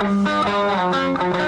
This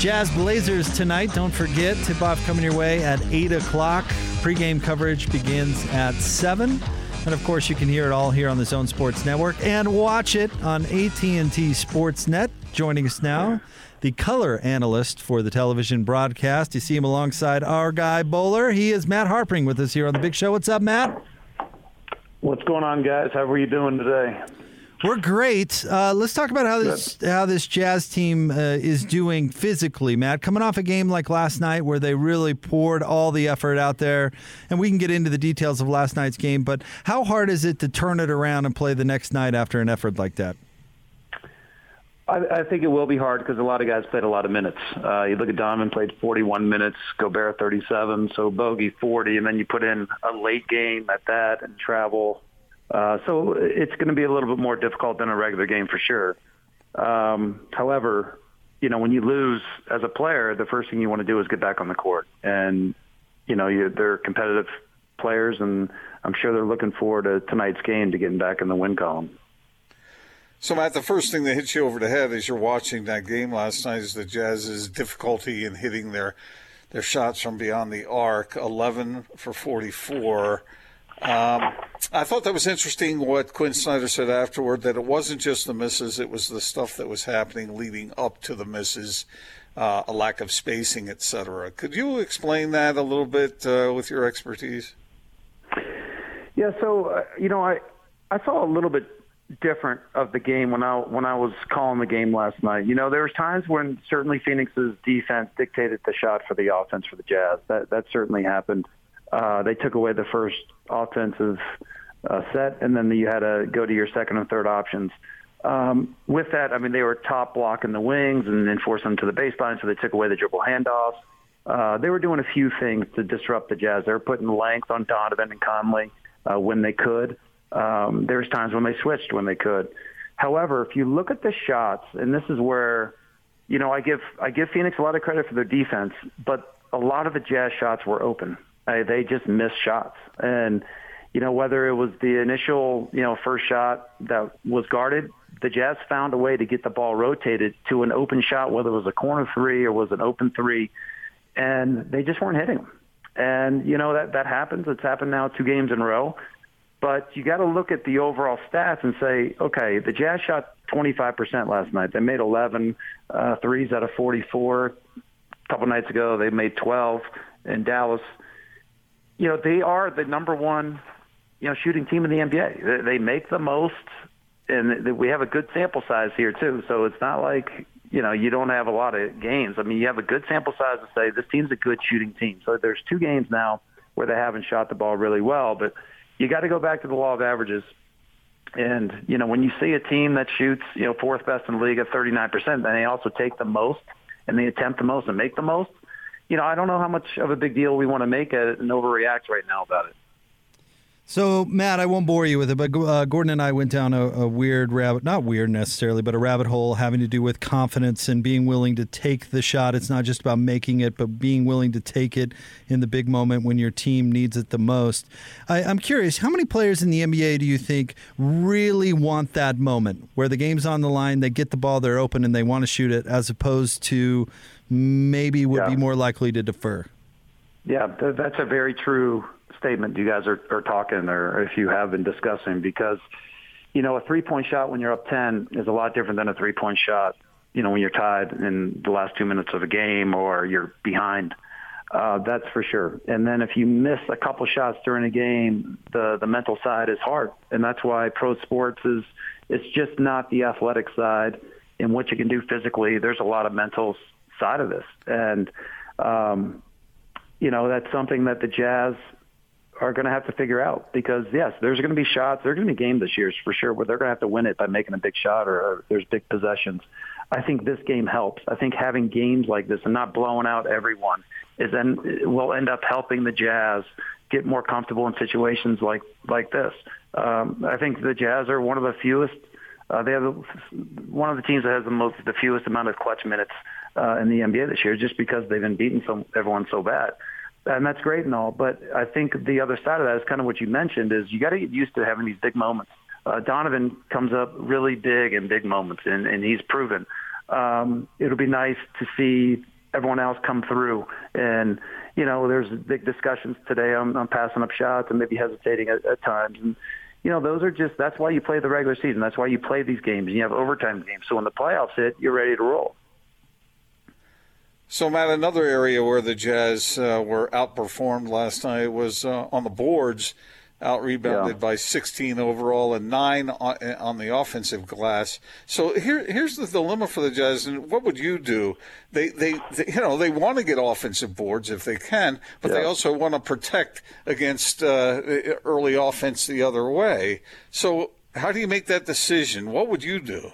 Jazz Blazers tonight. Don't forget, tip off coming your way at 8 o'clock. Pre-game coverage begins at 7. And of course, you can hear it all here on the Zone Sports Network and watch it on AT&T Sportsnet. Joining us now, the color analyst for the television broadcast. You see him alongside our guy Bowler. He is Matt Harpring with us here on the Big Show. What's up, Matt? What's going on, guys? How are you doing today? We're great. Uh, let's talk about how this how this Jazz team uh, is doing physically, Matt. Coming off a game like last night where they really poured all the effort out there, and we can get into the details of last night's game. But how hard is it to turn it around and play the next night after an effort like that? I, I think it will be hard because a lot of guys played a lot of minutes. Uh, you look at Donovan played 41 minutes, Gobert 37, so Bogey 40, and then you put in a late game at that and travel. Uh, so it's going to be a little bit more difficult than a regular game for sure. Um, however, you know, when you lose as a player, the first thing you want to do is get back on the court. And, you know, you, they're competitive players, and I'm sure they're looking forward to tonight's game to getting back in the win column. So, Matt, the first thing that hits you over the head as you're watching that game last night is the Jazz's difficulty in hitting their their shots from beyond the arc. 11 for 44. Um, I thought that was interesting what Quinn Snyder said afterward that it wasn't just the misses, it was the stuff that was happening leading up to the misses, uh, a lack of spacing, etc. Could you explain that a little bit uh, with your expertise? Yeah, so uh, you know, I I saw a little bit different of the game when I when I was calling the game last night. You know, there was times when certainly Phoenix's defense dictated the shot for the offense for the Jazz. That that certainly happened. Uh, they took away the first offensive uh, set, and then you had to go to your second and third options. Um, with that, I mean, they were top block in the wings and then forced them to the baseline, so they took away the dribble handoffs. Uh, they were doing a few things to disrupt the Jazz. They were putting length on Donovan and Conley uh, when they could. Um, there's times when they switched when they could. However, if you look at the shots, and this is where, you know, I give I give Phoenix a lot of credit for their defense, but a lot of the Jazz shots were open. They just missed shots, and you know whether it was the initial you know first shot that was guarded, the Jazz found a way to get the ball rotated to an open shot, whether it was a corner three or was an open three, and they just weren't hitting them. And you know that that happens. It's happened now two games in a row. But you got to look at the overall stats and say, okay, the Jazz shot 25% last night. They made 11 uh, threes out of 44. A couple nights ago, they made 12 in Dallas. You know, they are the number one, you know, shooting team in the NBA. They, make the most, and we have a good sample size here too. So it's not like you know you don't have a lot of games. I mean, you have a good sample size to say this team's a good shooting team. So there's two games now where they haven't shot the ball really well, but you got to go back to the law of averages. And you know, when you see a team that shoots, you know, fourth best in the league at 39%, then they also take the most and they attempt the most and make the most. You know, I don't know how much of a big deal we want to make it and overreact right now about it. So, Matt, I won't bore you with it, but uh, Gordon and I went down a, a, weird rabbit, not weird necessarily, but a rabbit hole having to do with confidence and being willing to take the shot. It's not just about making it, but being willing to take it in the big moment when your team needs it the most. I, I'm curious, how many players in the NBA do you think really want that moment where the game's on the line, they get the ball, they're open, and they want to shoot it, as opposed to maybe would yeah. be more likely to defer? Yeah, that's a very true statement you guys are, are talking or if you have been discussing because, you know, a three-point shot when you're up 10 is a lot different than a three-point shot, you know, when you're tied in the last two minutes of a game or you're behind. Uh, that's for sure. And then if you miss a couple shots during a game, the the mental side is hard, and that's why pro sports is it's just not the athletic side in what you can do physically. There's a lot of mental side of this, and um, you know that's something that the Jazz are going to have to figure out because yes, there's going to be shots. There's going to be games this year for sure where they're going to have to win it by making a big shot or, or there's big possessions. I think this game helps. I think having games like this and not blowing out everyone is then will end up helping the Jazz get more comfortable in situations like like this. Um, I think the Jazz are one of the fewest. Uh, they have one of the teams that has the most, the fewest amount of clutch minutes uh, in the NBA this year, just because they've been beating so everyone so bad and that's great and all. But I think the other side of that is kind of what you mentioned is you got to get used to having these big moments. Uh, Donovan comes up really big in big moments, and, and he's proven. Um, it'll be nice to see everyone else come through. And you know, there's big discussions today on, on passing up shots and maybe hesitating at, at times. And you know, those are just that's why you play the regular season. That's why you play these games. And you have overtime games. So when the playoffs hit, you're ready to roll. So, Matt, another area where the Jazz uh, were outperformed last night was uh, on the boards, out rebounded yeah. by 16 overall and nine on, on, the offensive glass. So here, here's the dilemma for the Jazz. And what would you do? They, they, they you know, they want to get offensive boards if they can, but yeah. they also want to protect against uh, early offense the other way. So, how do you make that decision? What would you do?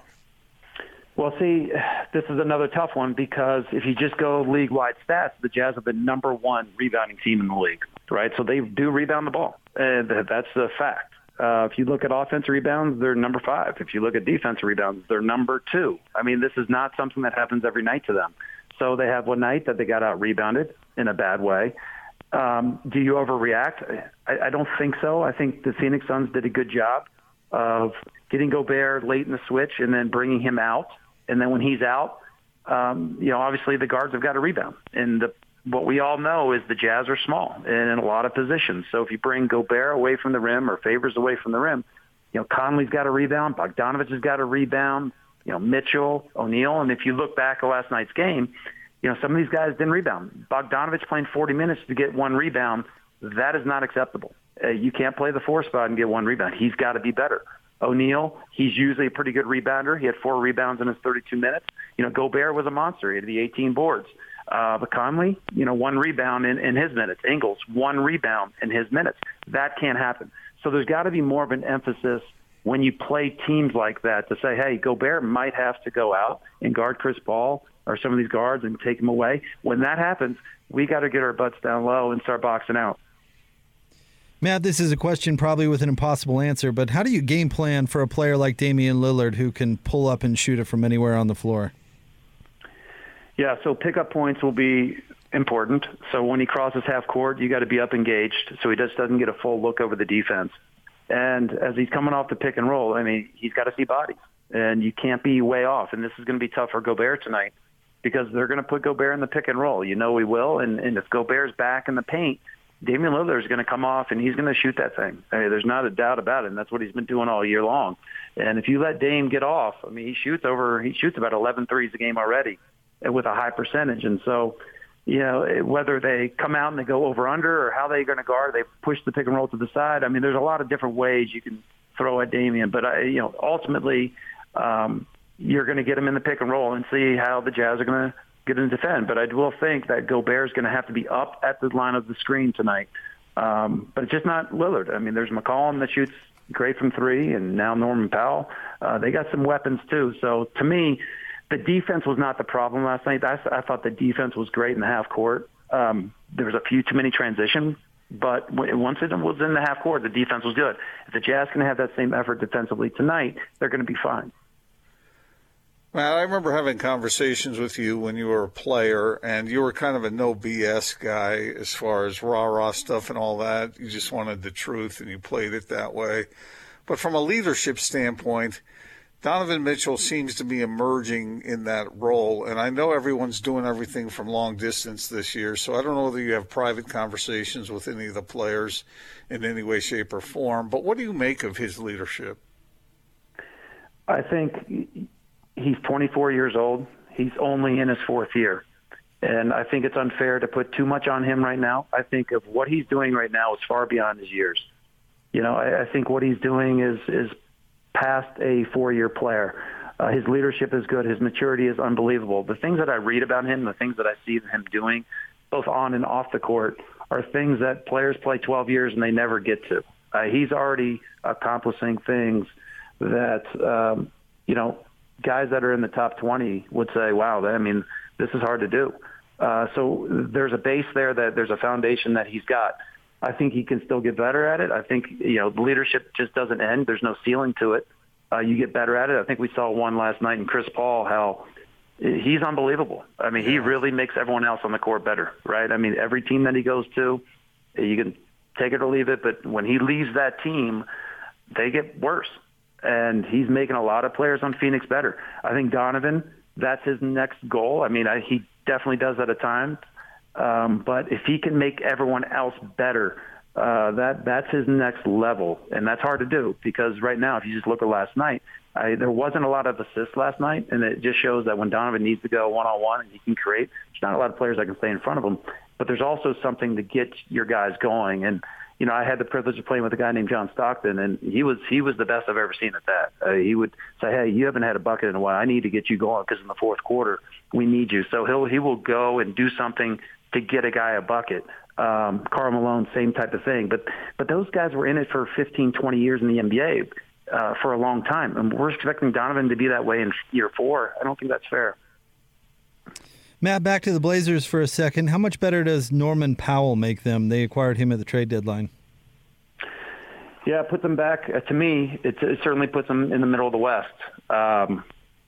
Well, see, this is another tough one because if you just go league-wide stats, the Jazz have been number one rebounding team in the league, right? So they do rebound the ball, and that's a fact. Uh, if you look at offensive rebounds, they're number five. If you look at defensive rebounds, they're number two. I mean, this is not something that happens every night to them. So they have one night that they got out rebounded in a bad way. Um, do you overreact? I, I don't think so. I think the Phoenix Suns did a good job of getting Gobert late in the switch and then bringing him out and then when he's out, um, you know, obviously the guards have got to rebound. And the, what we all know is the Jazz are small and in a lot of positions. So if you bring Gobert away from the rim or Favors away from the rim, you know, Conley's got a rebound, Bogdanovich has got a rebound, you know, Mitchell, O'Neale. And if you look back at last night's game, you know, some of these guys didn't rebound. Bogdanovich playing 40 minutes to get one rebound, that is not acceptable. Uh, you can't play the four spot and get one rebound. He's got to be better. O'Neale, he's usually a pretty good rebounder. He had four rebounds in his 32 minutes. You know, Gobert was a monster. He had the 18 boards. Uh, but Conley, you know, one rebound in, in his minutes. Ingles, one rebound in his minutes. That can't happen. So there's got to be more of an emphasis when you play teams like that to say, hey, Gobert might have to go out and guard Chris Paul or some of these guards and take him away. When that happens, we got to get our butts down low and start boxing out. Matt, this is a question probably with an impossible answer, but how do you game plan for a player like Damian Lillard who can pull up and shoot it from anywhere on the floor? Yeah, so pickup points will be important. So when he crosses half court, you got to be up engaged so he just doesn't get a full look over the defense. And as he's coming off the pick and roll, I mean, he's got to see bodies, and you can't be way off. And this is going to be tough for Gobert tonight because they're going to put Gobert in the pick and roll. You know we will. And, and if Gobert's back in the paint – Damian Lillard is going to come off and he's going to shoot that thing. I mean, there's not a doubt about it. And that's what he's been doing all year long. And if you let Dame get off, I mean, he shoots over, he shoots about 11 threes a game already with a high percentage. And so, you know, whether they come out and they go over under or how they're going to guard, they push the pick and roll to the side. I mean, there's a lot of different ways you can throw at Damian. But, I, you know, ultimately, um, you're going to get him in the pick and roll and see how the Jazz are going to get in defend. But I will think that Gobert is going to have to be up at the line of the screen tonight. Um, but it's just not Lillard. I mean, there's McCollum that shoots great from three, and now Norman Powell. Uh, they got some weapons too. So to me, the defense was not the problem last night. I, I thought the defense was great in the half court. Um, there was a few too many transitions, but once it was in the half court, the defense was good. If the Jazz can have that same effort defensively tonight, they're going to be fine. Well, I remember having conversations with you when you were a player, and you were kind of a no BS guy as far as rah rah stuff and all that. You just wanted the truth, and you played it that way. But from a leadership standpoint, Donovan Mitchell seems to be emerging in that role, and I know everyone's doing everything from long distance this year, so I don't know whether you have private conversations with any of the players in any way, shape, or form. But what do you make of his leadership? I think he's 24 years old. He's only in his fourth year. And I think it's unfair to put too much on him right now. I think of what he's doing right now is far beyond his years. You know, I, I think what he's doing is is past a four-year player. Uh, his leadership is good. His maturity is unbelievable. The things that I read about him, the things that I see him doing, both on and off the court, are things that players play 12 years and they never get to. Uh, he's already accomplishing things that um, you know guys that are in the top 20 would say, "Wow, I mean, this is hard to do." Uh, so there's a base there that there's a foundation that he's got. I think he can still get better at it. I think you know leadership just doesn't end. There's no ceiling to it. Uh, you get better at it. I think we saw one last night in Chris Paul how he's unbelievable. I mean, he really makes everyone else on the court better, right? I mean, every team that he goes to, you can take it or leave it, but when he leaves that team, they get worse. And he's making a lot of players on Phoenix better. I think Donovan, that's his next goal. I mean, I, he definitely does that at a time. Um, but if he can make everyone else better, uh, that that's his next level, and that's hard to do because right now, if you just look at last night, I, there wasn't a lot of assists last night, and it just shows that when Donovan needs to go one on one and he can create, there's not a lot of players that can stay in front of him. But there's also something to get your guys going, and you know, I had the privilege of playing with a guy named John Stockton, and he was he was the best I've ever seen at that. Uh, he would say, "Hey, you haven't had a bucket in a while. I need to get you going because in the fourth quarter we need you." So he'll he will go and do something to get a guy a bucket. Um, Karl Malone, same type of thing. But but those guys were in it for 15, 20 years in the NBA uh, for a long time, and we're expecting Donovan to be that way in year four. I don't think that's fair. Matt, back to the Blazers for a second. How much better does Norman Powell make them? They acquired him at the trade deadline. Yeah, it puts them back. Uh, to me, it, it certainly puts them in the middle of the West. Um,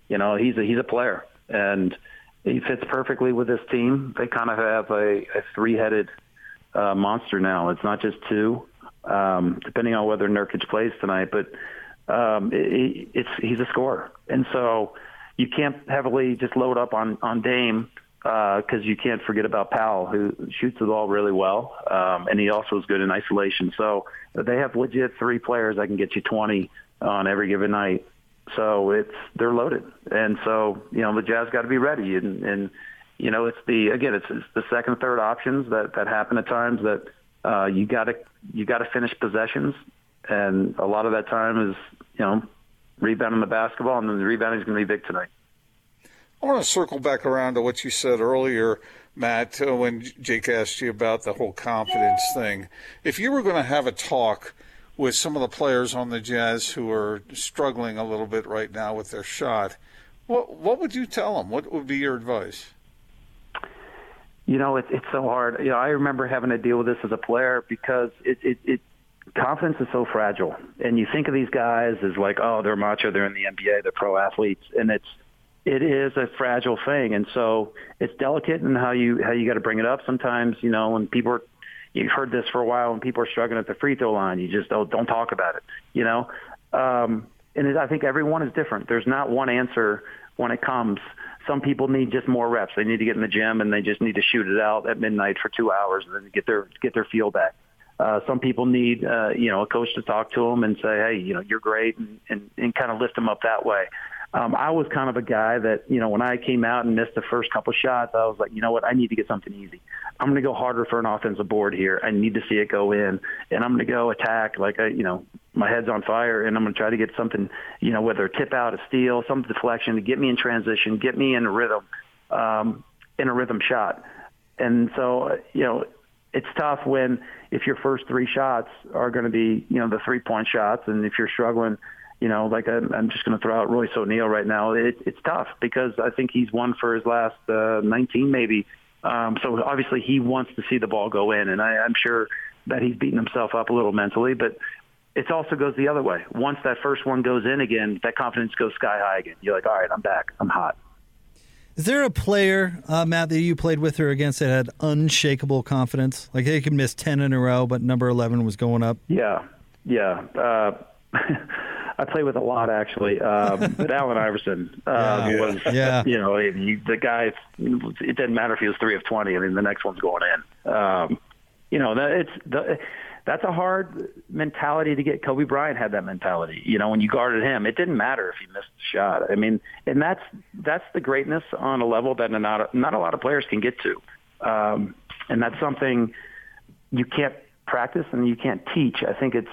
you know, he's a, he's a player, and he fits perfectly with this team. They kind of have a, a three-headed uh, monster now. It's not just two, um, depending on whether Nurkic plays tonight. But um, it, it's he's a scorer, and so you can't heavily just load up on on Dame because uh, you can't forget about Powell, who shoots the ball really well, um, and he also is good in isolation. So they have legit three players that can get you 20 on every given night. So it's they're loaded, and so you know the Jazz got to be ready, and, and you know it's the again it's, it's the second, third options that that happen at times that uh, you got to you got to finish possessions, and a lot of that time is you know rebounding the basketball, and then the rebounding is going to be big tonight. I want to circle back around to what you said earlier, Matt, uh, when Jake asked you about the whole confidence thing. If you were going to have a talk with some of the players on the Jazz who are struggling a little bit right now with their shot, what what would you tell them? What would be your advice? You know, it's it's so hard. You know, I remember having to deal with this as a player because it, it, it confidence is so fragile. And you think of these guys as like, oh, they're macho, they're in the NBA, they're pro athletes, and it's it is a fragile thing, and so it's delicate in how you how you got to bring it up. Sometimes, you know, when people are, you've heard this for a while, when people are struggling at the free throw line, you just don't don't talk about it, you know. Um, and it, I think everyone is different. There's not one answer when it comes. Some people need just more reps. They need to get in the gym and they just need to shoot it out at midnight for two hours and then get their get their feel back. Uh, some people need, uh, you know, a coach to talk to them and say, hey, you know, you're great, and, and, and kind of lift them up that way. Um, I was kind of a guy that, you know, when I came out and missed the first couple shots, I was like, you know what, I need to get something easy. I'm going to go harder for an offensive board here. I need to see it go in, and I'm going to go attack like I, you know, my head's on fire, and I'm going to try to get something, you know, whether a tip out, a steal, some deflection to get me in transition, get me in a rhythm, um, in a rhythm shot. And so, you know, it's tough when if your first three shots are going to be, you know, the three point shots, and if you're struggling you know, like I'm, I'm just going to throw out Royce O'Neale right now. It, it's tough because I think he's won for his last uh, 19 maybe. Um, so obviously he wants to see the ball go in, and I, I'm sure that he's beating himself up a little mentally. But it also goes the other way. Once that first one goes in again, that confidence goes sky high again. You're like, all right, I'm back. I'm hot. Is there a player, uh, Matt, that you played with or against that had unshakable confidence? Like they could miss 10 in a row, but number 11 was going up? Yeah. Yeah. Uh, I play with a lot actually. Um, but Allen Iverson uh, yeah. was, yeah. you know, he, the guy. It didn't matter if he was three of twenty. I mean, the next one's going in. Um, you know, that it's the. That's a hard mentality to get. Kobe Bryant had that mentality. You know, when you guarded him, it didn't matter if he missed the shot. I mean, and that's that's the greatness on a level that not not a lot of players can get to, um, and that's something you can't practice and you can't teach. I think it's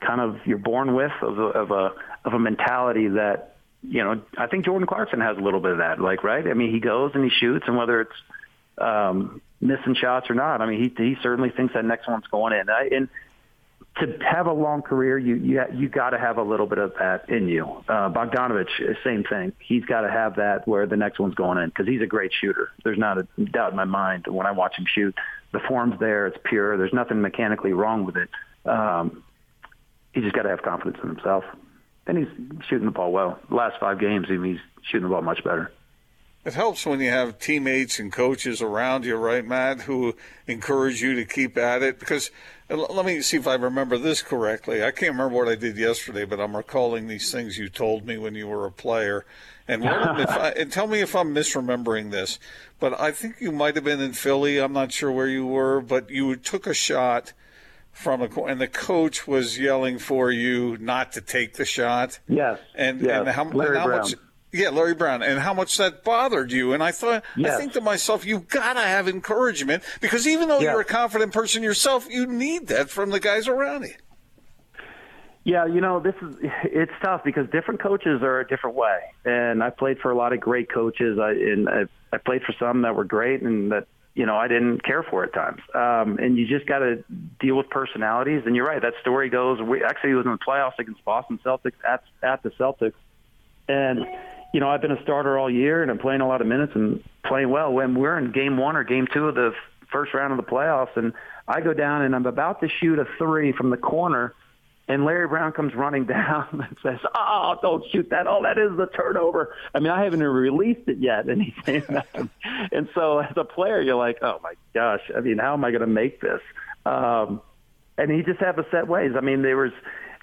kind of you're born with of a, of a of a mentality that you know I think Jordan Clarkson has a little bit of that like right I mean he goes and he shoots and whether it's um, missing shots or not. I mean, he he certainly thinks that next one's going in. I, and to have a long career, you you you got to have a little bit of that in you. Uh, Bogdanovich, same thing. He's got to have that where the next one's going in because he's a great shooter. There's not a doubt in my mind when I watch him shoot. The form's there. It's pure. There's nothing mechanically wrong with it. Um, he's just got to have confidence in himself, and he's shooting the ball well. The last five games, he's shooting the ball much better. It helps when you have teammates and coaches around you, right, Matt, who encourage you to keep at it. Because uh, let me see if I remember this correctly. I can't remember what I did yesterday, but I'm recalling these things you told me when you were a player. And, I, and tell me if I'm misremembering this, but I think you might have been in Philly. I'm not sure where you were, but you took a shot from a and the coach was yelling for you not to take the shot. Yes. And, yes. and how, and how much yeah, Larry Brown, and how much that bothered you. And I thought, yes. I think to myself, you got to have encouragement because even though yes. you're a confident person yourself, you need that from the guys around you. Yeah, you know, this is it's tough because different coaches are a different way. And I played for a lot of great coaches. I and I, I played for some that were great and that you know I didn't care for at times. Um, and you just got to deal with personalities. And you're right. That story goes. We actually it was in the playoffs against Boston Celtics at at the Celtics, and you know, I've been a starter all year and I'm playing a lot of minutes and playing well. When we're in game one or game two of the first round of the playoffs, and I go down and I'm about to shoot a three from the corner, and Larry Brown comes running down and says, "Oh, don't shoot that! Oh, that is the turnover." I mean, I haven't even released it yet, and he's saying that. and so, as a player, you're like, "Oh my gosh! I mean, how am I going to make this?" Um, and he just had the set ways. I mean, there was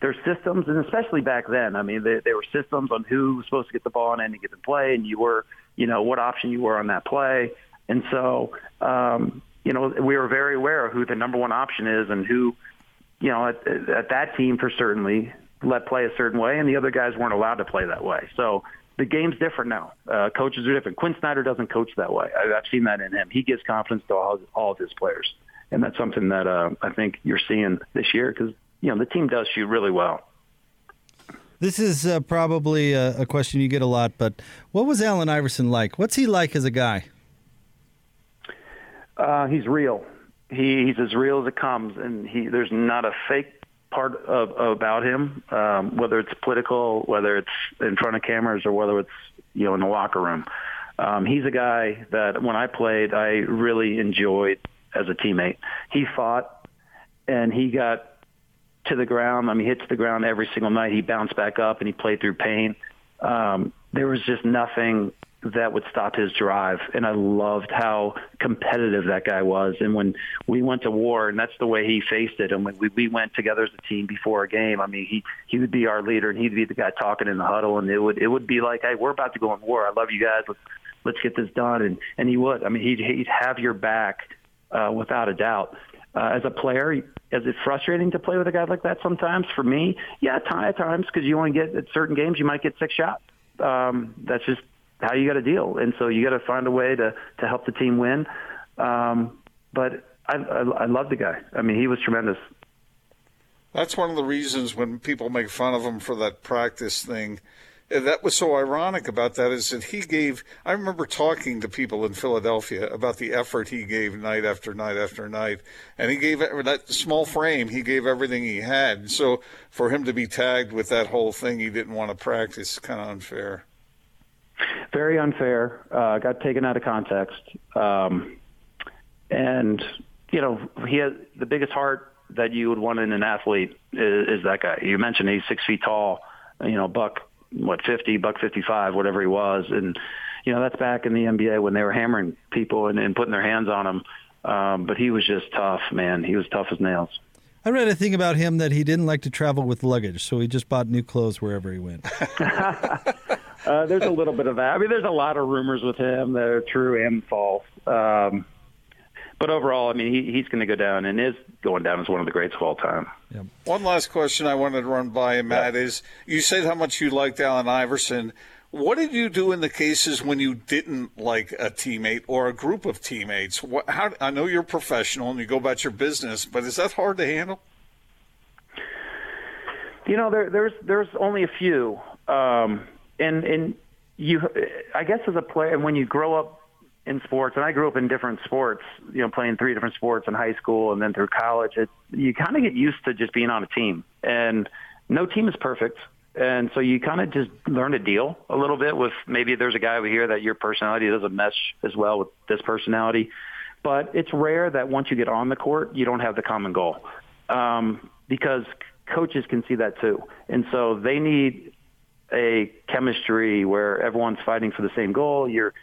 there's systems, and especially back then, I mean, there, there were systems on who was supposed to get the ball on any given play, and you were, you know, what option you were on that play. And so, um, you know, we were very aware of who the number one option is and who, you know, at, at that team for certainly let play a certain way, and the other guys weren't allowed to play that way. So the game's different now. Uh, coaches are different. Quinn Snyder doesn't coach that way. I, I've seen that in him. He gives confidence to all, all of his players, and that's something that uh, I think you're seeing this year because you know, the team does shoot really well. This is uh, probably a, a, question you get a lot, but what was Allen Iverson like? What's he like as a guy? Uh, he's real. He, he's as real as it comes, and he there's not a fake part of, about him, um, whether it's political, whether it's in front of cameras, or whether it's you know in the locker room. Um, he's a guy that when I played, I really enjoyed as a teammate. He fought, and he got to the ground. I mean, hits the ground every single night. He bounced back up and he played through pain. Um, there was just nothing that would stop his drive. And I loved how competitive that guy was. And when we went to war, and that's the way he faced it. And when we, we went together as a team before a game, I mean, he, he would be our leader and he'd be the guy talking in the huddle. And it would, it would be like, Hey, we're about to go in war. I love you guys. Let's, let's get this done. And, and he would, I mean, he'd, he'd have your back, uh, without a doubt uh, as a player, is it frustrating to play with a guy like that sometimes? For me, yeah, at times because you only get at certain games you might get six shots. Um, that's just how you got to deal, and so you got to find a way to to help the team win. Um, but I, I, I love the guy. I mean, he was tremendous. That's one of the reasons when people make fun of him for that practice thing that was so ironic about that is that he gave i remember talking to people in philadelphia about the effort he gave night after night after night and he gave that small frame he gave everything he had so for him to be tagged with that whole thing he didn't want to practice kind of unfair very unfair uh, got taken out of context. Um, and you know he has the biggest heart that you would want in an athlete is, is that guy. You mentioned he's six feet tall you know buck what 50 buck 55 whatever he was. And you know that's back in the NBA when they were hammering people and, and putting their hands on them um, but he was just tough man. He was tough as nails I read a thing about him that he didn't like to travel with luggage so he just bought new clothes wherever he went uh, there's a little bit of that I mean there's a lot of rumors with him that are true and false um, but overall, I mean, he, he's going to go down and is going down as one of the greats of all time. Yep. One last question I wanted to run by you, Matt, yeah. is you said how much you liked Allen Iverson. What did you do in the cases when you didn't like a teammate or a group of teammates? What, how, I know you're professional and you go about your business, but is that hard to handle? You know, there, there's there's only a few, um, and and you, I guess as a player, when you grow up in sports, and I grew up in different sports, you know, playing three different sports in high school and then through college, it, you kind of get used to just being on a team. And no team is perfect. And so you kind of just learn to deal a little bit with maybe there's a guy over here that your personality doesn't mesh as well with this personality. But it's rare that once you get on the court, you don't have the common goal um, because coaches can see that too. And so they need a chemistry where everyone's fighting for the same goal. You're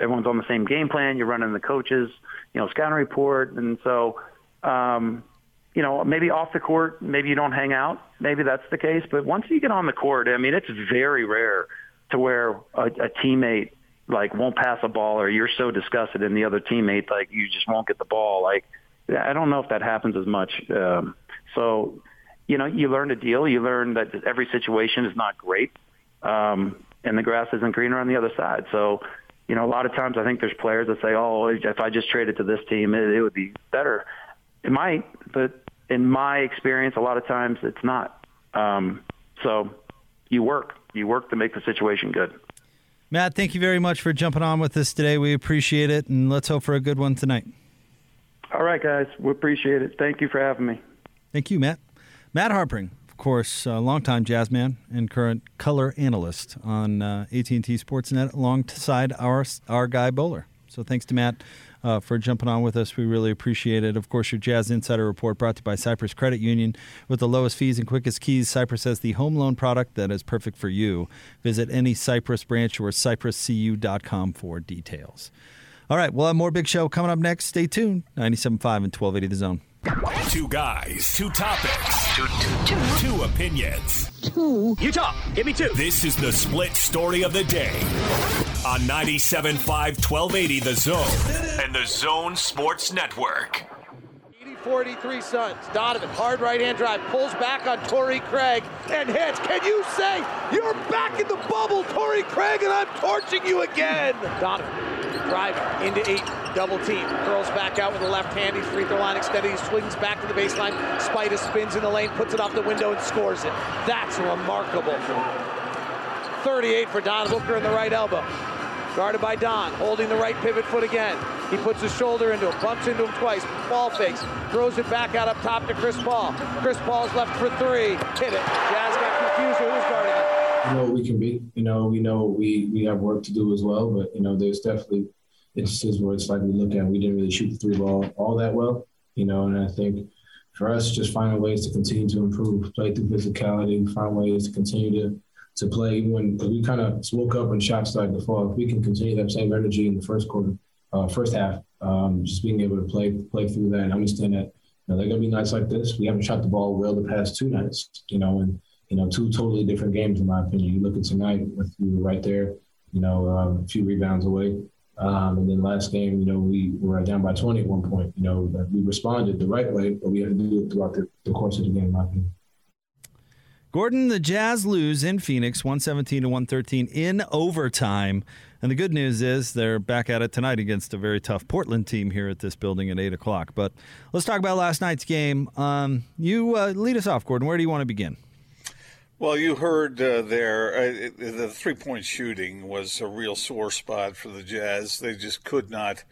everyone's on the same game plan. You're running the coaches, you know, scouting report, and so, um, you know, maybe off the court, maybe you don't hang out. Maybe that's the case. But once you get on the court, I mean, it's very rare to where a, a teammate like won't pass a ball or you're so disgusted in the other teammate like you just won't get the ball. Like I don't know if that happens as much. Um, so, you know, you learn to deal. You learn that every situation is not great, um, and the grass isn't greener on the other side. So you know, a lot of times I think there's players that say, "Oh, if I just traded to this team, it, it would be better." It might, but in my experience, a lot of times it's not. Um, so you work, you work to make the situation good. Matt, thank you very much for jumping on with us today. We appreciate it, and let's hope for a good one tonight. All right, guys, we appreciate it. Thank you for having me. Thank you, Matt. Matt Harpring, course, a longtime jazz man and current color analyst on uh, AT&T Sportsnet alongside our, our guy Bowler. So thanks to Matt uh, for jumping on with us. We really appreciate it. Of course, your Jazz Insider Report brought to you by Cyprus Credit Union. With the lowest fees and quickest keys, Cyprus has the home loan product that is perfect for you. Visit any Cyprus branch or cypruscu.com for details. All right, we'll have more Big Show coming up next. Stay tuned. 97.5 and 1280 The Zone. Two guys, two topics, two, two, two. two opinions. Two. You talk. Give me two. This is the split story of the day on 97.5 1280 The Zone and The Zone Sports Network. 43 Suns. Donovan, hard right hand drive, pulls back on Torrey Craig and hits. Can you say you're back in the bubble, Torrey Craig, and I'm torching you again? Donovan driving into eight, double team, curls back out with the left hand. He's free throw line extended. He swings back to the baseline. Spida spins in the lane, puts it off the window, and scores it. That's remarkable. 38 for Don Booker in the right elbow. Guarded by Don, holding the right pivot foot again. He puts his shoulder into him, bumps into him twice, ball fakes, throws it back out up top to Chris Paul. Chris Paul's left for three, hit it. Jazz got confused who's guarding it. You know what we can be. You know, we know we we have work to do as well, but you know, there's definitely instances where it's like we look at we didn't really shoot the three ball all that well. You know, and I think for us, just finding ways to continue to improve, play through physicality, find ways to continue to to play when we kind of woke up when shots started to fall. If we can continue that same energy in the first quarter, uh, first half, um, just being able to play play through that and understand that you know, there are gonna be nights like this. We haven't shot the ball well the past two nights, you know, and you know two totally different games in my opinion. You look at tonight, with we were right there, you know, um, a few rebounds away. Um, and then last game, you know, we were down by 20 at one point. You know, we responded the right way, but we had to do it throughout the, the course of the game, in my opinion. Gordon, the Jazz lose in Phoenix, 117 to 113 in overtime. And the good news is they're back at it tonight against a very tough Portland team here at this building at 8 o'clock. But let's talk about last night's game. Um, you uh, lead us off, Gordon. Where do you want to begin? Well, you heard uh, there uh, the three point shooting was a real sore spot for the Jazz. They just could not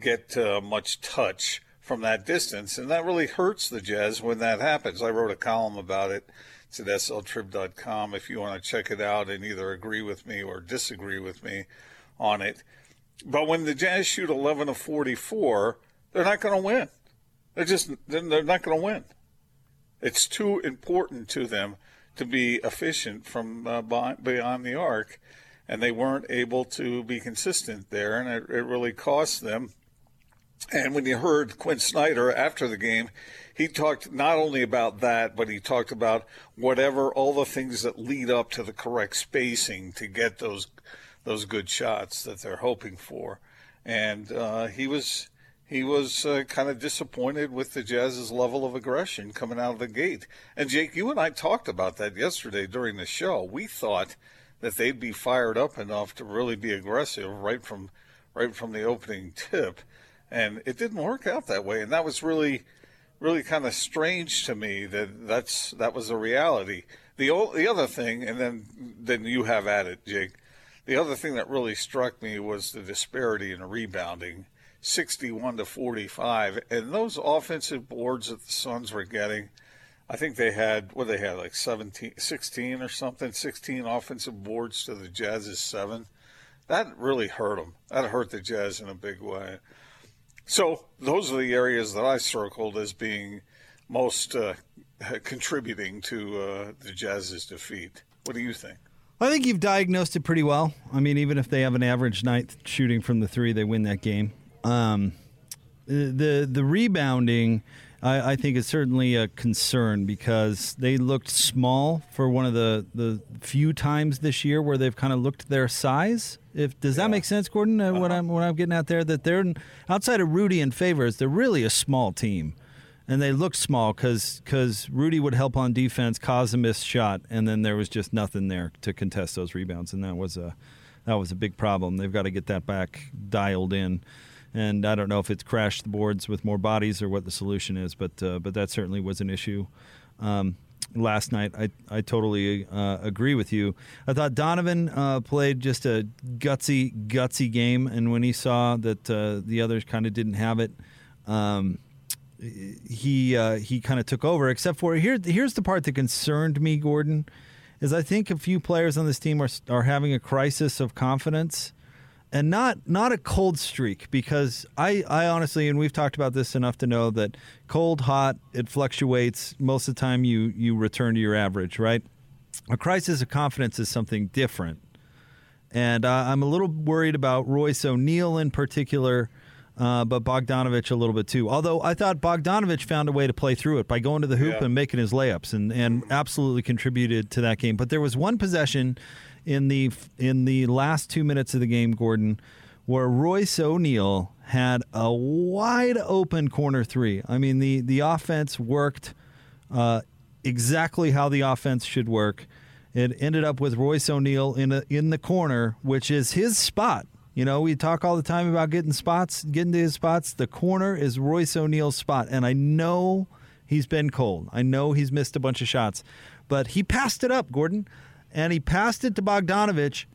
get uh, much touch from that distance. And that really hurts the Jazz when that happens. I wrote a column about it it's at sltrib.com if you want to check it out and either agree with me or disagree with me on it. But when the Jazz shoot 11 of 44, they're not going to win. They're just they're not going to win. It's too important to them to be efficient from uh, beyond the arc, and they weren't able to be consistent there, and it, it really cost them. And when you heard Quinn Snyder after the game, he talked not only about that, but he talked about whatever all the things that lead up to the correct spacing to get those those good shots that they're hoping for. And uh, he was he was uh, kind of disappointed with the Jazz's level of aggression coming out of the gate. And Jake, you and I talked about that yesterday during the show. We thought that they'd be fired up enough to really be aggressive right from right from the opening tip, and it didn't work out that way. And that was really really kind of strange to me that that's that was a reality. The old, the other thing, and then then you have at it, Jake. The other thing that really struck me was the disparity in rebounding 61 to 45. And those offensive boards that the Suns were getting, I think they had, what they had, like 17, 16 or something, 16 offensive boards to the Jazz's seven. That really hurt them. That hurt the Jazz in a big way. So those are the areas that I circled as being most uh, contributing to uh, the Jazz's defeat. What do you think? I think you've diagnosed it pretty well. I mean, even if they have an average night shooting from the three, they win that game. Um, the the rebounding, I, I, think, is certainly a concern because they looked small for one of the, the few times this year where they've kind of looked their size. If does yeah. that make sense, Gordon? Uh, uh-huh. What I'm what I'm getting out there that they're outside of Rudy and Favors, they're really a small team and they look small because because Rudy would help on defense, cause a missed shot, and then there was just nothing there to contest those rebounds, and that was a that was a big problem. They've got to get that back dialed in, and I don't know if it's crashed the boards with more bodies or what the solution is, but uh, but that certainly was an issue. Um, last night. I, I totally uh, agree with you. I thought Donovan uh, played just a gutsy, gutsy game, and when he saw that uh, the others kind of didn't have it, um, he uh, he kind of took over. Except for here, here's the part that concerned me, Gordon, is I think a few players on this team are are having a crisis of confidence, and not not a cold streak because I I honestly and we've talked about this enough to know that cold hot it fluctuates most of the time you you return to your average right. A crisis of confidence is something different, and uh, I'm a little worried about Royce O'Neale in particular uh, but Bogdanovich a little bit too. Although I thought Bogdanovich found a way to play through it by going to the hoop yeah. and making his layups, and, and absolutely contributed to that game. But there was one possession in the in the last two minutes of the game, Gordon, where Royce O'Neale had a wide open corner three. I mean the the offense worked uh, exactly how the offense should work. It ended up with Royce O'Neale in a, in the corner, which is his spot. You know, we talk all the time about getting spots, getting to his spots. The corner is Royce O'Neale's spot, and I know he's been cold. I know he's missed a bunch of shots, but he passed it up, Gordon, and he passed it to Bogdanovich,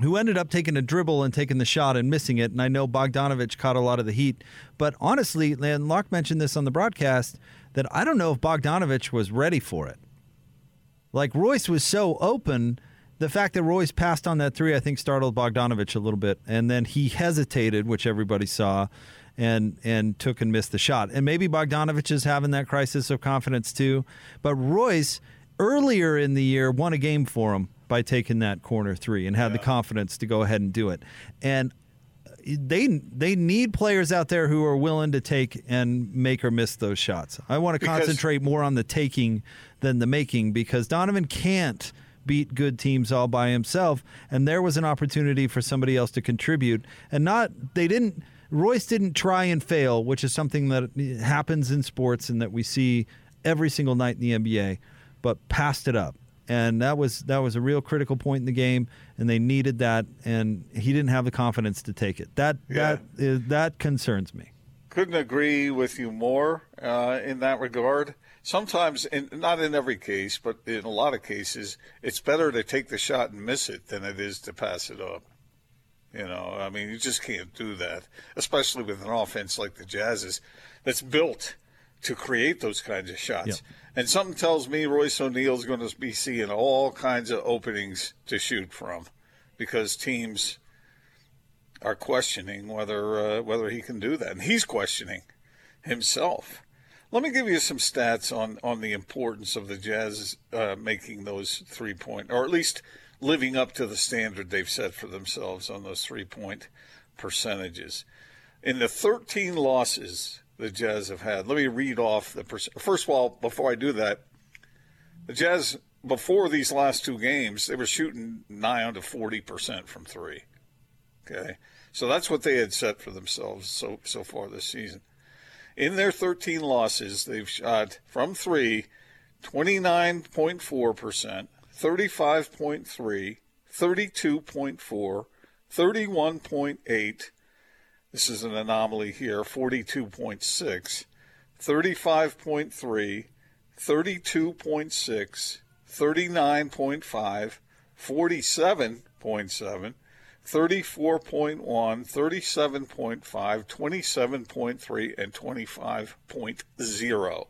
who ended up taking a dribble and taking the shot and missing it. And I know Bogdanovich caught a lot of the heat, but honestly, and Locke mentioned this on the broadcast that I don't know if Bogdanovich was ready for it. Like Royce was so open the fact that Royce passed on that three, I think, startled Bogdanovich a little bit, and then he hesitated, which everybody saw, and and took and missed the shot. And maybe Bogdanovich is having that crisis of confidence too. But Royce earlier in the year won a game for him by taking that corner three and had yeah. the confidence to go ahead and do it. And uh, they they need players out there who are willing to take and make or miss those shots. I want to because concentrate more on the taking than the making because Donovan can't beat good teams all by himself. And there was an opportunity for somebody else to contribute. And not, they didn't, Royce didn't try and fail, which is something that happens in sports and that we see every single night in the NBA, but passed it up. And that was that was a real critical point in the game, and they needed that, and he didn't have the confidence to take it. That yeah. that is, that concerns me. Couldn't agree with you more uh, in that regard sometimes, in, not in every case, but in a lot of cases, it's better to take the shot and miss it than it is to pass it up. You know, I mean, you just can't do that, especially with an offense like the Jazz's that's built to create those kinds of shots. Yep. And something tells me Royce O'Neale's going to be seeing all kinds of openings to shoot from because teams are questioning whether uh, whether he can do that, and he's questioning himself. Let me give you some stats on, on the importance of the Jazz uh, making those three point, or at least living up to the standard they've set for themselves on those three point percentages. In the 13 losses the Jazz have had, let me read off the percent. First of all, before I do that, the Jazz, before these last two games, they were shooting nigh on to 40% from three. Okay. So that's what they had set for themselves so, so far this season. In their 13 losses, they've shot from three 29.4%, 35.3, 32.4, 31.8. This is an anomaly here, 42.6, 35.3, 32.6, 39.5, 47.7, 34.1, 37.5, 27.3, and 25.0.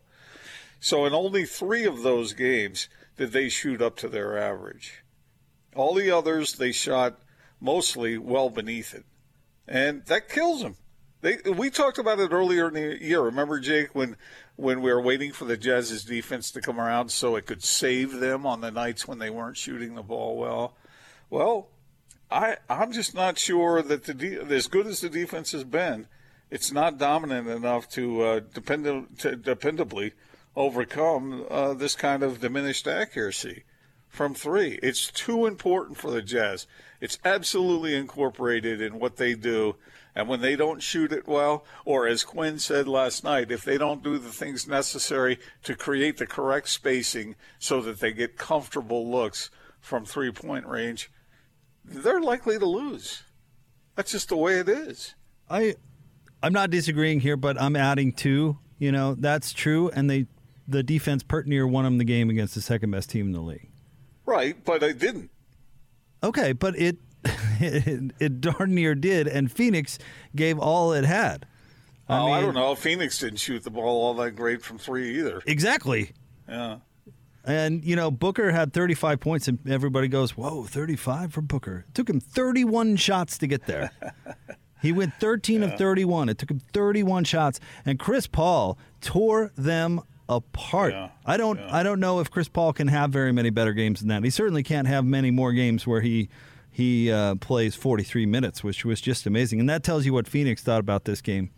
So in only three of those games did they shoot up to their average. All the others, they shot mostly well beneath it. And that kills them. They, we talked about it earlier in the year. Remember, Jake, when when we were waiting for the Jazz's defense to come around so it could save them on the nights when they weren't shooting the ball well? Well, I I'm just not sure that the de- as good as the defense has been, it's not dominant enough to uh, depend to dependably overcome uh, this kind of diminished accuracy from three. It's too important for the Jazz. It's absolutely incorporated in what they do. And when they don't shoot it well, or as Quinn said last night, if they don't do the things necessary to create the correct spacing so that they get comfortable looks from three point range, they're likely to lose. That's just the way it is. I I'm not disagreeing here, but I'm adding two. You know, that's true. And they the defense pert near won them the game against the second best team in the league. Right, but I didn't. Okay, but it, it it darn near did, and Phoenix gave all it had. I, oh, mean, I don't know. Phoenix didn't shoot the ball all that great from three either. Exactly. Yeah. And you know, Booker had 35 points, and everybody goes, "Whoa, 35 for Booker!" It took him 31 shots to get there. he went 13 yeah. of 31. It took him 31 shots, and Chris Paul tore them apart. Yeah, I don't yeah. I don't know if Chris Paul can have very many better games than that. He certainly can't have many more games where he he uh, plays 43 minutes, which was just amazing. And that tells you what Phoenix thought about this game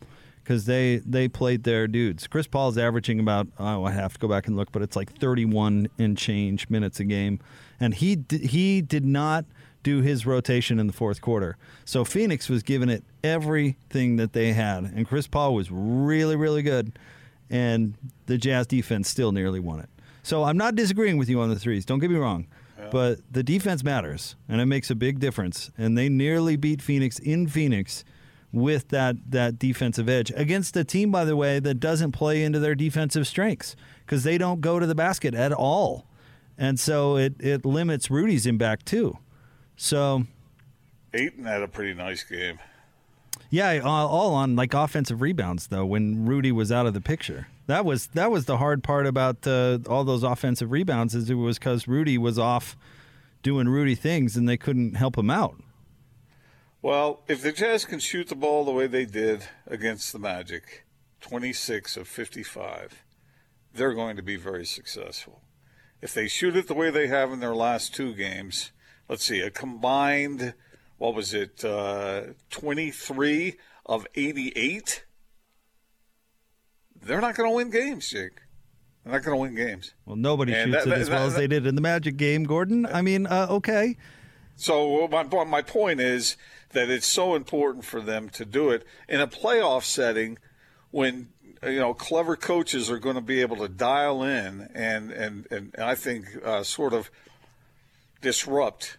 because they they played their dudes. Chris Paul is averaging about oh I have to go back and look, but it's like 31 and change minutes a game, and he d- he did not do his rotation in the fourth quarter. So Phoenix was giving it everything that they had, and Chris Paul was really really good and the Jazz defense still nearly won it. So I'm not disagreeing with you on the threes. Don't get me wrong. Yeah. But the defense matters, and it makes a big difference. And they nearly beat Phoenix in Phoenix with that, that defensive edge against a team, by the way, that doesn't play into their defensive strengths because they don't go to the basket at all. And so it, it limits Rudy's impact too. So Ayton had a pretty nice game. Yeah, all on like offensive rebounds though. When Rudy was out of the picture, that was that was the hard part about uh, all those offensive rebounds. Is it was because Rudy was off doing Rudy things and they couldn't help him out. Well, if the Jazz can shoot the ball the way they did against the Magic, 26 of 55, they're going to be very successful. If they shoot it the way they have in their last two games, let's see, a combined what was it, uh, 23 of 88? They're not going to win games, Jake. They're not going to win games. Well, nobody and shoots that, it that, as well that, as they did in the Magic game, Gordon. I mean, uh, okay. So my my point is that it's so important for them to do it in a playoff setting when you know clever coaches are going to be able to dial in and and and I think uh, sort of disrupt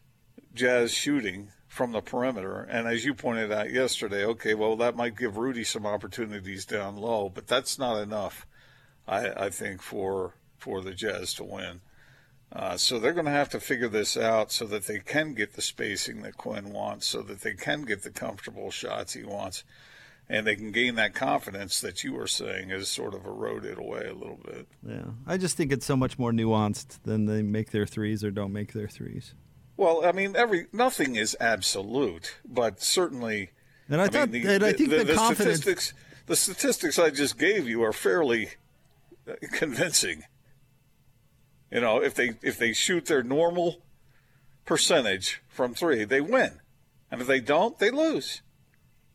Jazz shooting from the perimeter. And as you pointed out yesterday, okay, well, that might give Rudy some opportunities down low, but that's not enough, I, I think, for for the Jazz to win. Uh, so they're going to have to figure this out so that they can get the spacing that Quinn wants, so that they can get the comfortable shots he wants, and they can gain that confidence that you were saying is sort of eroded away a little bit. Yeah, I just think it's so much more nuanced than they make their threes or don't make their threes. Well, I mean, every nothing is absolute, but certainly. And I, I thought, mean, the, and I think the, the, the confidence... statistics, the statistics I just gave you are fairly uh, convincing. You know, if they if they shoot their normal percentage from three, they win, and if they don't, they lose.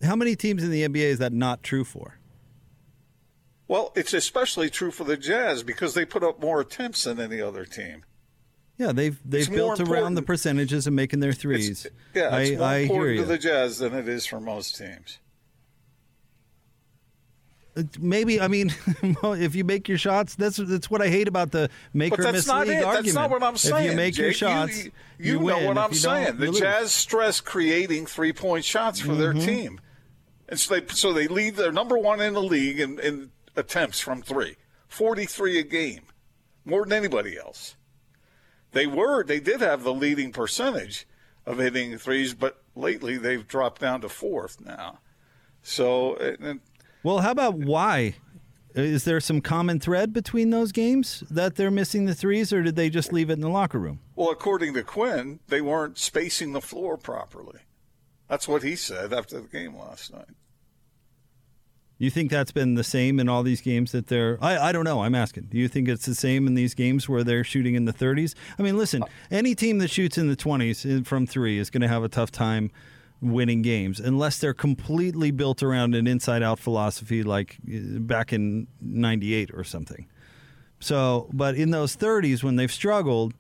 How many teams in the NBA is that not true for? Well, it's especially true for the Jazz because they put up more attempts than any other team. Yeah, they've they've built around the percentages of making their threes. It's, yeah, it's I, more I important to the Jazz than it is for most teams. Maybe I mean, if you make your shots, that's that's what I hate about the make but or miss league it. argument. That's not what I'm saying. If you make Jake, your shots, you, you, you, you know what if I'm saying. The Jazz stress creating three point shots for mm-hmm. their team, and so they so they lead. They're number one in the league in, in attempts from three, 43 a game, more than anybody else. They were, they did have the leading percentage of hitting threes, but lately they've dropped down to fourth now. So, and, well, how about why? Is there some common thread between those games that they're missing the threes, or did they just leave it in the locker room? Well, according to Quinn, they weren't spacing the floor properly. That's what he said after the game last night. You think that's been the same in all these games that they're? I, I don't know. I'm asking. Do you think it's the same in these games where they're shooting in the 30s? I mean, listen, any team that shoots in the 20s from three is going to have a tough time winning games unless they're completely built around an inside out philosophy like uh, back in 98 or something. So, but in those 30s when they've struggled,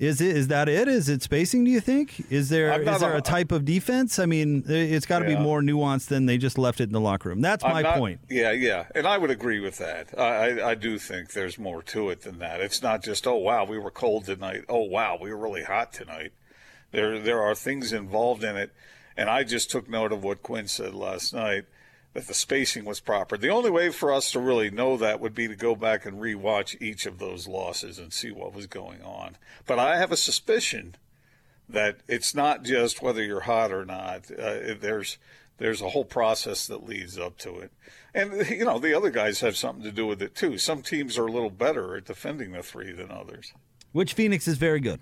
is it is that it? Is it spacing? Do you think? Is there is there a, a type of defense? I mean, it's got to yeah. be more nuanced than they just left it in the locker room. That's my not, point. Yeah, yeah, and I would agree with that. I, I do think there's more to it than that. It's not just oh wow we were cold tonight. Oh wow we were really hot tonight. There there are things involved in it, and I just took note of what Quinn said last night that the spacing was proper. The only way for us to really know that would be to go back and rewatch each of those losses and see what was going on. But I have a suspicion that it's not just whether you're hot or not. Uh, there's there's a whole process that leads up to it. And you know, the other guys have something to do with it too. Some teams are a little better at defending the three than others. Which Phoenix is very good.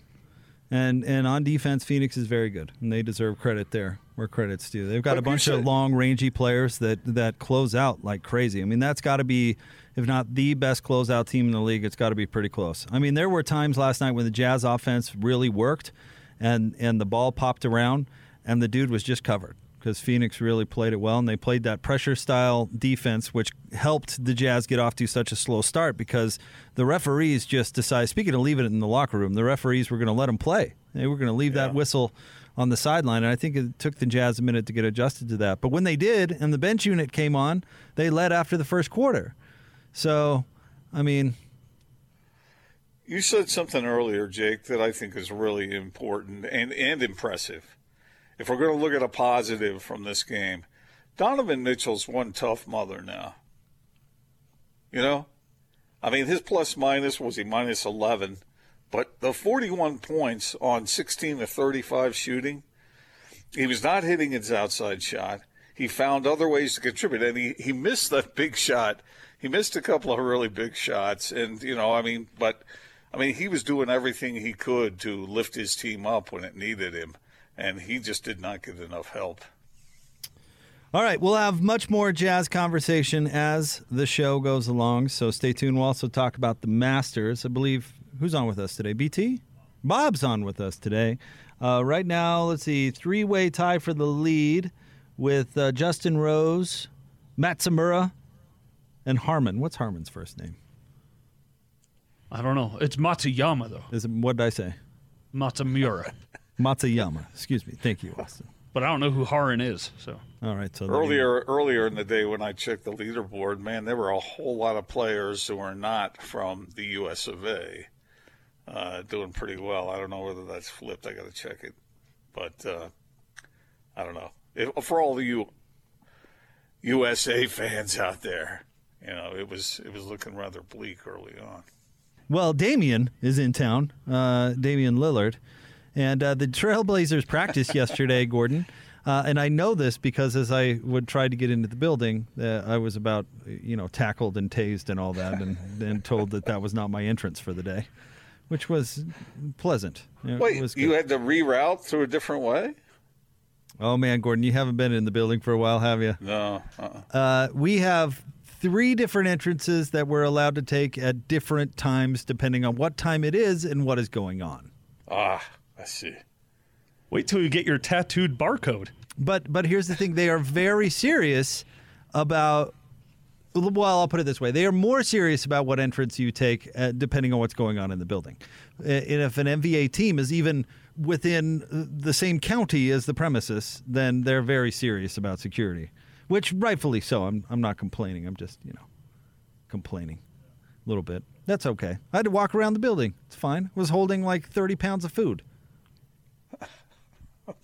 And and on defense, Phoenix is very good, and they deserve credit there where credit's due. They've got a bunch of long, rangy players that that close out like crazy. I mean, that's got to be, if not the best closeout team in the league, it's got to be pretty close. I mean, there were times last night when the Jazz offense really worked, and and the ball popped around, and the dude was just covered because Phoenix really played it well, and they played that pressure style defense, which helped the Jazz get off to such a slow start because the referees just decided. Speaking of leaving it in the locker room, the referees were going to let them play. They were going to leave yeah. that whistle on the sideline, and I think it took the Jazz a minute to get adjusted to that. But when they did, and the bench unit came on, they led after the first quarter. So, I mean. You said something earlier, Jake, that I think is really important and, and impressive if we're going to look at a positive from this game, Donovan Mitchell's one tough mother now. You know, I mean, his plus minus was he minus 11, but the 41 points on 16 to 35 shooting, he was not hitting his outside shot. He found other ways to contribute, and he, he missed that big shot. He missed a couple of really big shots, and, you know, I mean, but, I mean, he was doing everything he could to lift his team up when it needed him and he just did not get enough help. All right, we'll have much more jazz conversation as the show goes along, so stay tuned. We'll also talk about the Masters. I believe who's on with us today? BT? Bob's on with us today. Uh, right now, let's see, three way tie for the lead with uh, Justin Rose, Matsumura, and Harman. What's Harman's first name? I don't know. It's Matsuyama, though. Is it, what did I say? Matsumura. Matsuyama. Excuse me. Thank you, Austin. But I don't know who Haran is. So all right. So earlier, earlier in the day when I checked the leaderboard, man, there were a whole lot of players who are not from the U.S. of A. Uh, doing pretty well. I don't know whether that's flipped. I got to check it, but uh, I don't know. If, for all the U, USA fans out there, you know, it was it was looking rather bleak early on. Well, Damian is in town. Uh, Damian Lillard. And uh, the Trailblazers practiced yesterday, Gordon. Uh, and I know this because as I would try to get into the building, uh, I was about, you know, tackled and tased and all that, and then told that that was not my entrance for the day, which was pleasant. It Wait, was you had to reroute through a different way? Oh man, Gordon, you haven't been in the building for a while, have you? No. Uh-uh. Uh, we have three different entrances that we're allowed to take at different times, depending on what time it is and what is going on. Ah. I see. Wait till you get your tattooed barcode. But but here's the thing: they are very serious about. Well, I'll put it this way: they are more serious about what entrance you take, uh, depending on what's going on in the building. And if an NBA team is even within the same county as the premises, then they're very serious about security, which rightfully so. I'm I'm not complaining. I'm just you know complaining a little bit. That's okay. I had to walk around the building. It's fine. I was holding like 30 pounds of food.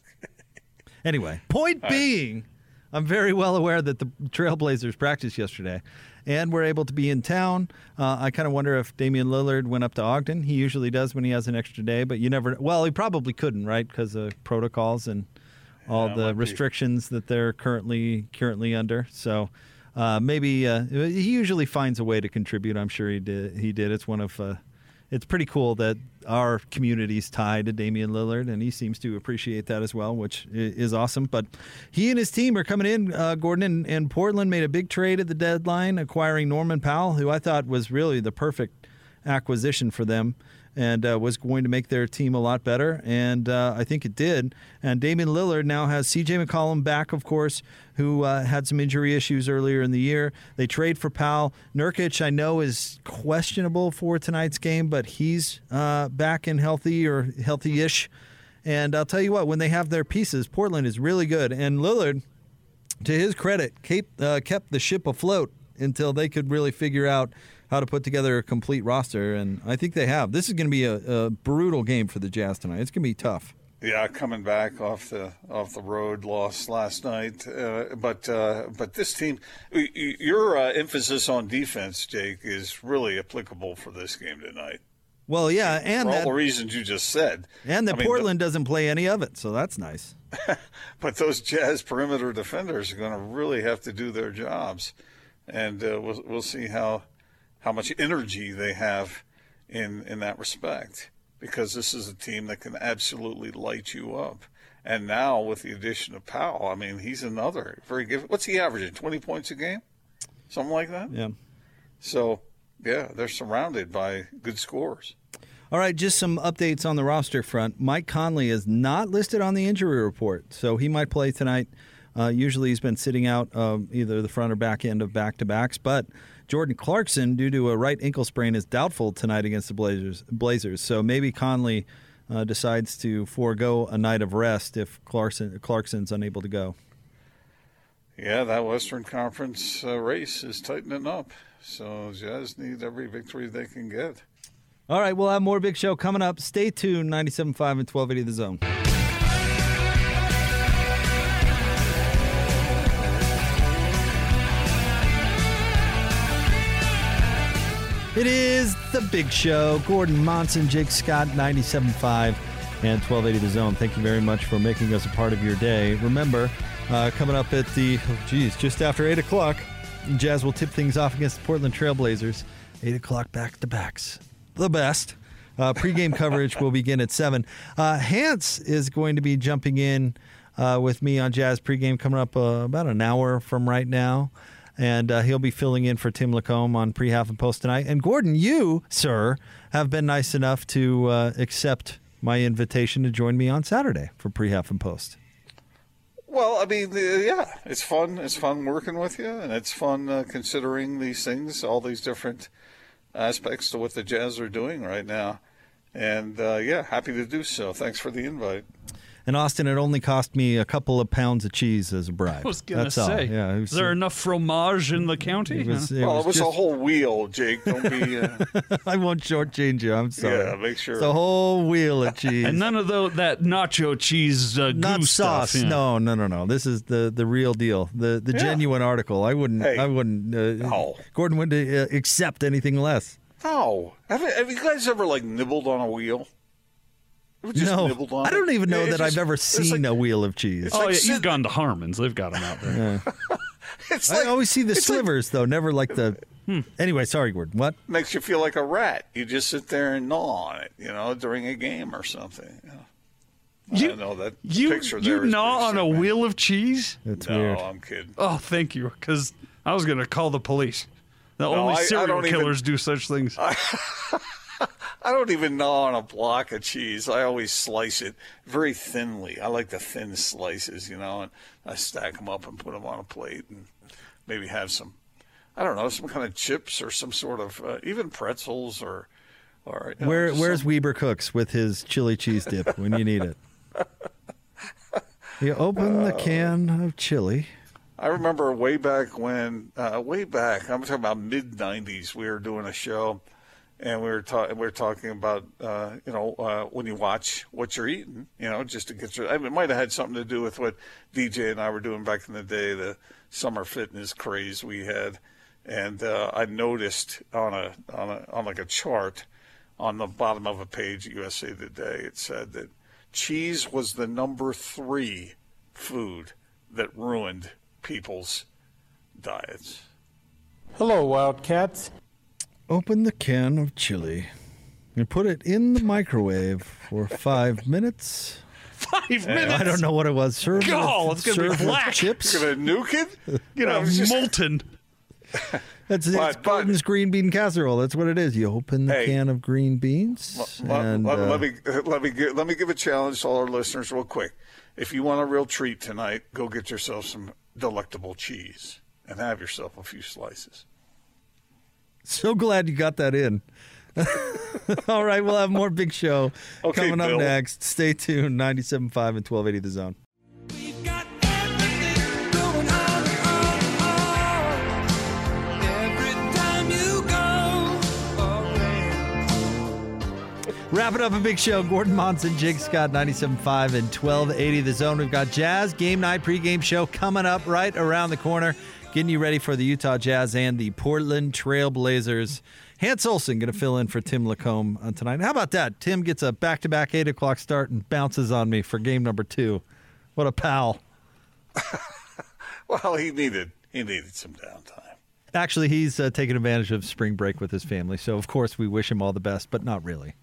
Anyway, point being, I'm very well aware that the Trailblazers practiced yesterday, and were able to be in town. Uh, I kind of wonder if Damian Lillard went up to Ogden. He usually does when he has an extra day, but you never. Well, he probably couldn't, right? Because of protocols and all Yeah, the might be. restrictions that they're currently currently under. So. Uh, maybe uh, he usually finds a way to contribute. I'm sure he did. He did. It's one of uh, it's pretty cool that our community's tied to Damian Lillard, and he seems to appreciate that as well, which is awesome. But he and his team are coming in. Uh, Gordon and, and Portland made a big trade at the deadline, acquiring Norman Powell, who I thought was really the perfect acquisition for them and uh, was going to make their team a lot better. And uh, I think it did. And Damian Lillard now has CJ McCollum back, of course, who uh, had some injury issues earlier in the year. They trade for Powell. Nurkic, I know, is questionable for tonight's game, but he's uh, back and healthy or healthy ish. And I'll tell you what, when they have their pieces, Portland is really good. And Lillard, to his credit, kept, uh, kept the ship afloat until they could really figure out how to put together a complete roster. And I think they have. This is going to be a, a brutal game for the Jazz tonight. It's going to be tough. Yeah, coming back off the off the road, loss last night. Uh, but uh, but this team, your uh, emphasis on defense, Jake, is really applicable for this game tonight. Well, yeah, and for all that, the reasons you just said. and that I mean, Portland doesn't play any of it, so that's nice. but those Jazz perimeter defenders are going to really have to do their jobs, and uh, we'll we'll see how how much energy they have in in that respect. Because this is a team that can absolutely light you up. And now with the addition of Powell, I mean, he's another very good. What's he averaging? Twenty points a game, something like that. Yeah. So yeah, they're surrounded by good scores. All right, just some updates on the roster front. Mike Conley is not listed on the injury report, so he might play tonight. Uh, usually he's been sitting out um, either the front or back end of back to backs, but Jordan Clarkson, due to a right ankle sprain, is doubtful tonight against the Blazers. Blazers, so maybe Conley uh, decides to forego a night of rest if Clarkson Clarkson's unable to go. Yeah, that Western Conference uh, race is tightening up. So Jazz need every victory they can get. All right, we'll have more Big Show coming up. Stay tuned, 97.5 and 1280 The Zone. It is the Big Show. Gordon Monson, Jake Scott, 97.5 and 1280 The Zone. Thank you very much for making us a part of your day. Remember, uh, coming up at the, oh, geez, just after 8 o'clock, Jazz will tip things off against the Portland Trailblazers. 8 o'clock back to backs. The best. Uh, pregame coverage will begin at 7. Uh, Hans is going to be jumping in uh, with me on Jazz pregame coming up uh, about an hour from right now. And uh, he'll be filling in for Tim Lacombe on pre half and post tonight. And Gordon, you, sir, have been nice enough to uh, accept my invitation to join me on Saturday for pre half and post. Well, I mean, uh, yeah, it's fun. It's fun working with you, and it's fun uh, considering these things, all these different aspects to what the Jazz are doing right now. And uh, yeah, happy to do so. Thanks for the invite. And Austin, it only cost me a couple of pounds of cheese as a bribe. I was gonna That's all. say, Yeah, was, is there enough fromage in the county? it was, it well, it was just- a whole wheel, Jake. Don't be. Uh, I won't shortchange you. I'm sorry. yeah, make sure. It's a whole wheel of cheese. and none of the, that nacho cheese uh, not goo sauce. stuff. yeah. No, no, no, no. This is the the real deal. The the Yeah. genuine article. I wouldn't. Hey. I wouldn't. Uh, No. Gordon wouldn't uh, accept anything less. no, have, have you guys ever like nibbled on a wheel? Ever just no, nibbled on I don't even know Yeah, it's that I've ever seen like- a wheel of cheese. Oh, like yeah, sit- you've gone to Harmon's. They've got them out there. It's I like always see the it's like- slivers though. Never like the. Hmm. Anyway, sorry, Gordon. What? makes you feel like a rat. You just sit there and gnaw on it, you know, during a game or something. You know. I You- don't know that You, picture you gnaw on pretty a man. wheel of cheese? It's No, weird. I'm kidding. Oh, thank you. Because I was going to call the police. The only I- I serial don't even- killers do such things. I don't even gnaw on a block of cheese. I always slice it very thinly. I like the thin slices, you know, and I stack them up and put them on a plate and maybe have some, I don't know, some kind of chips or some sort of, uh, even pretzels or, or you know, Where Where's some- Weber Cooks with his chili cheese dip when you need it? You open the can of chili. I remember way back when, uh, way back, I'm talking about mid '90s. We were doing a show, and we were talking. We were talking about, uh, you know, uh, when you watch what you're eating, you know, just to get your. I mean, it might have had something to do with what DJ and I were doing back in the day, the summer fitness craze we had, and uh, I noticed on a on a on like a chart on the bottom of a page at USA Today, it said that cheese was the number three food that ruined people's diets. Hello, Wildcats. Open the can of chili and put it in the microwave for five minutes. Five minutes. I don't know what it was. Serve God, with, it's gonna be serve with black. chips. Gonna nuke it? You know, No, it's just- molten. That's it's But- but- Gordon's green bean casserole. That's what it is. You open the Hey. can of green beans Let, and let- uh, let me let me gi- let me give a challenge to all our listeners real quick. If you want a real treat tonight, go get yourself some delectable cheese and have yourself a few slices. So glad you got that in. All right, we'll have more big show Okay, coming up Bill. next. Stay tuned. 97.5 and 1280 The Zone. Wrapping up a big show. Gordon Monson, Jake Scott, 97.5 and 1280 The Zone. We've got Jazz Game Night pregame show coming up right around the corner. Getting you ready for the Utah Jazz and the Portland Trailblazers. Hans Olsen going to fill in for Tim Lacombe uh, tonight. How about that? Tim gets a back to back 8 o'clock start and bounces on me for game number two. What a pal. Well, he needed he needed some downtime. Actually, he's uh, taking advantage of spring break with his family. So, of course, we wish him all the best, but not really.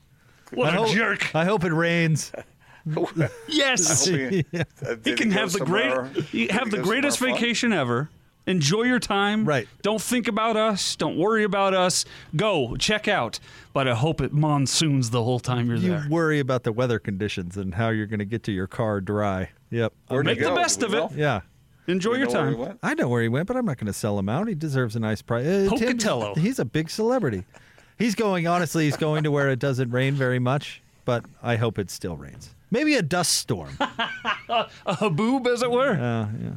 What I a hope- jerk. I hope it rains. Yes. He, Yeah. uh, He can go have the great somewhere- have he the greatest somewhere fun? vacation ever. Enjoy your time. Right. Don't think about us. Don't worry about us. Go check out. But I hope it monsoons the whole time you're You there. You worry about the weather conditions and how you're going to get to your car dry. Yep. Where'd he Make the go? best of it. know? Yeah. Enjoy Do your know where he time. I know where he went, but I'm not going to sell him out. He deserves a nice price. Uh, Tim- Pocatello. he's a big celebrity. He's going, honestly, he's going to where it doesn't rain very much, but I hope it still rains. Maybe a dust storm. A haboob, as it were. Uh, yeah.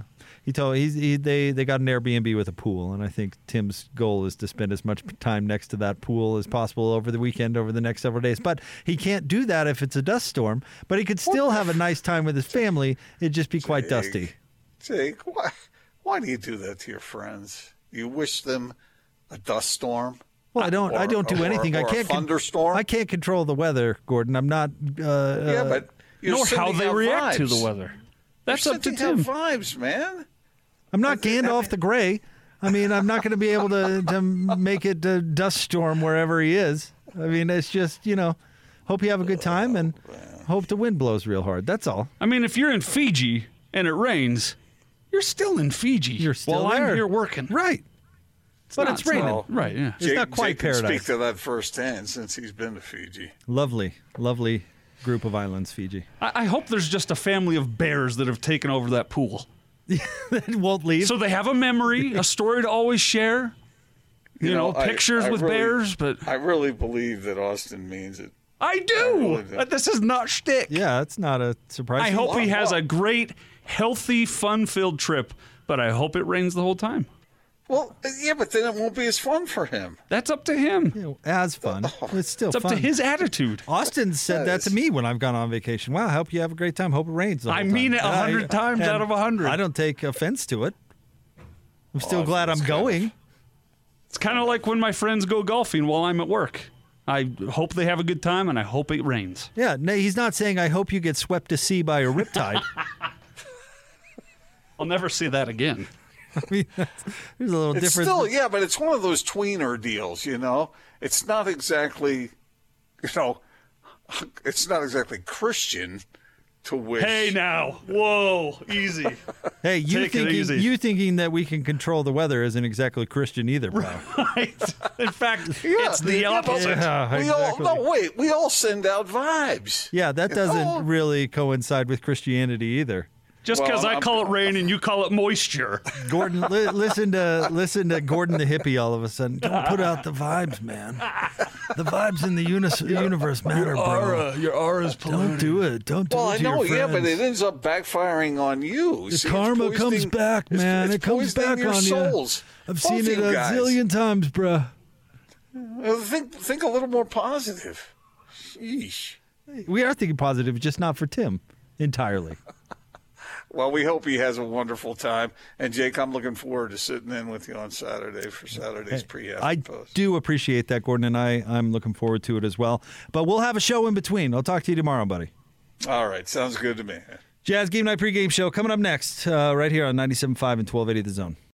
He told he's he, they they got an Airbnb with a pool, and I think Tim's goal is to spend as much time next to that pool as possible over the weekend, over the next several days. But he can't do that if it's a dust storm. But he could still have a nice time with his family. It'd just be quite dusty. Jake, why why do you do that to your friends? You wish them a dust storm. Well, I don't. I don't do or- anything. or I a can't. con- thunderstorm? I can't control the weather, Gordon. I'm not. Uh, yeah, uh, but you're Nor how they out react to the weather. That's You're up to sending Tim. out vibes, man. I'm not Gandalf the Grey. I mean, I'm not going to be able to to make it a dust storm wherever he is. I mean, it's just you know, hope you have a good time and hope the wind blows real hard. That's all. I mean, if you're in Fiji and it rains, you're still in Fiji. You're still while there. I'm here working. Right. but not- it's raining. not- right? Yeah. It's not quite Jake can speak to that firsthand since he's been to Fiji. Lovely, lovely group of islands, Fiji. I, I hope there's just a family of bears that have taken over that pool. it won't leave. So they have a memory, a story to always share. You, know, I- pictures I with really- bears, but I really believe that Austin means it. I do. really. Uh, This is not shtick. yeah, it's not a surprise. I hope he has wow. a great, healthy, fun-filled trip, but I hope it rains the whole time. Well, yeah, but then it won't be as fun for him. That's up to him. You know, as fun. Oh. It's still It's up fun. to his attitude. Austin said that, That to is- me when I've gone on vacation. Wow, I hope you have a great time. Hope it rains. the I whole mean time. it a hundred I- times out of a hundred. I don't take offense to it. I'm still Well, glad I'm that's kind of- going. It's kind of like when my friends go golfing while I'm at work. I hope they have a good time, and I hope it rains. Yeah, no, he's not saying I hope you get swept to sea by a riptide. I'll never see that again. I mean, there's a little It's difference. still, yeah, but it's one of those tweener deals, you know. It's not exactly, you know, it's not exactly Christian to wish. Hey now, whoa, easy. hey, you Take thinking easy. you thinking that we can control the weather isn't exactly Christian either, bro. right. In fact, Yeah, it's the yeah, but opposite. Yeah, we exactly. all no wait. We all send out vibes. Yeah, that doesn't Oh. really coincide with Christianity either. Just Well, because I I'm- call it rain and you call it moisture. Gordon, li- listen to listen to Gordon the hippie. All of a sudden, don't put out the vibes, man. The vibes in the unis- universe matter, bro. your aura is Don't do it. Don't do Well, it Well, I know, your yeah, but it ends up backfiring on you. The See, karma comes back, man. it's it comes back your on souls. you. I've Both seen it a guys. zillion times, bro. Uh, Think, think a little more positive. Sheesh. We are thinking positive, just not for Tim entirely. Well, we hope he has a wonderful time. And Jake, I'm looking forward to sitting in with you on Saturday for Saturday's pre I post. do appreciate that, Gordon, and I, I'm looking forward to it as well. But we'll have a show in between. I'll talk to you tomorrow, buddy. All right, sounds good to me. Jazz Game Night pregame show coming up next, uh, right here on 97.5 and 1280 The Zone.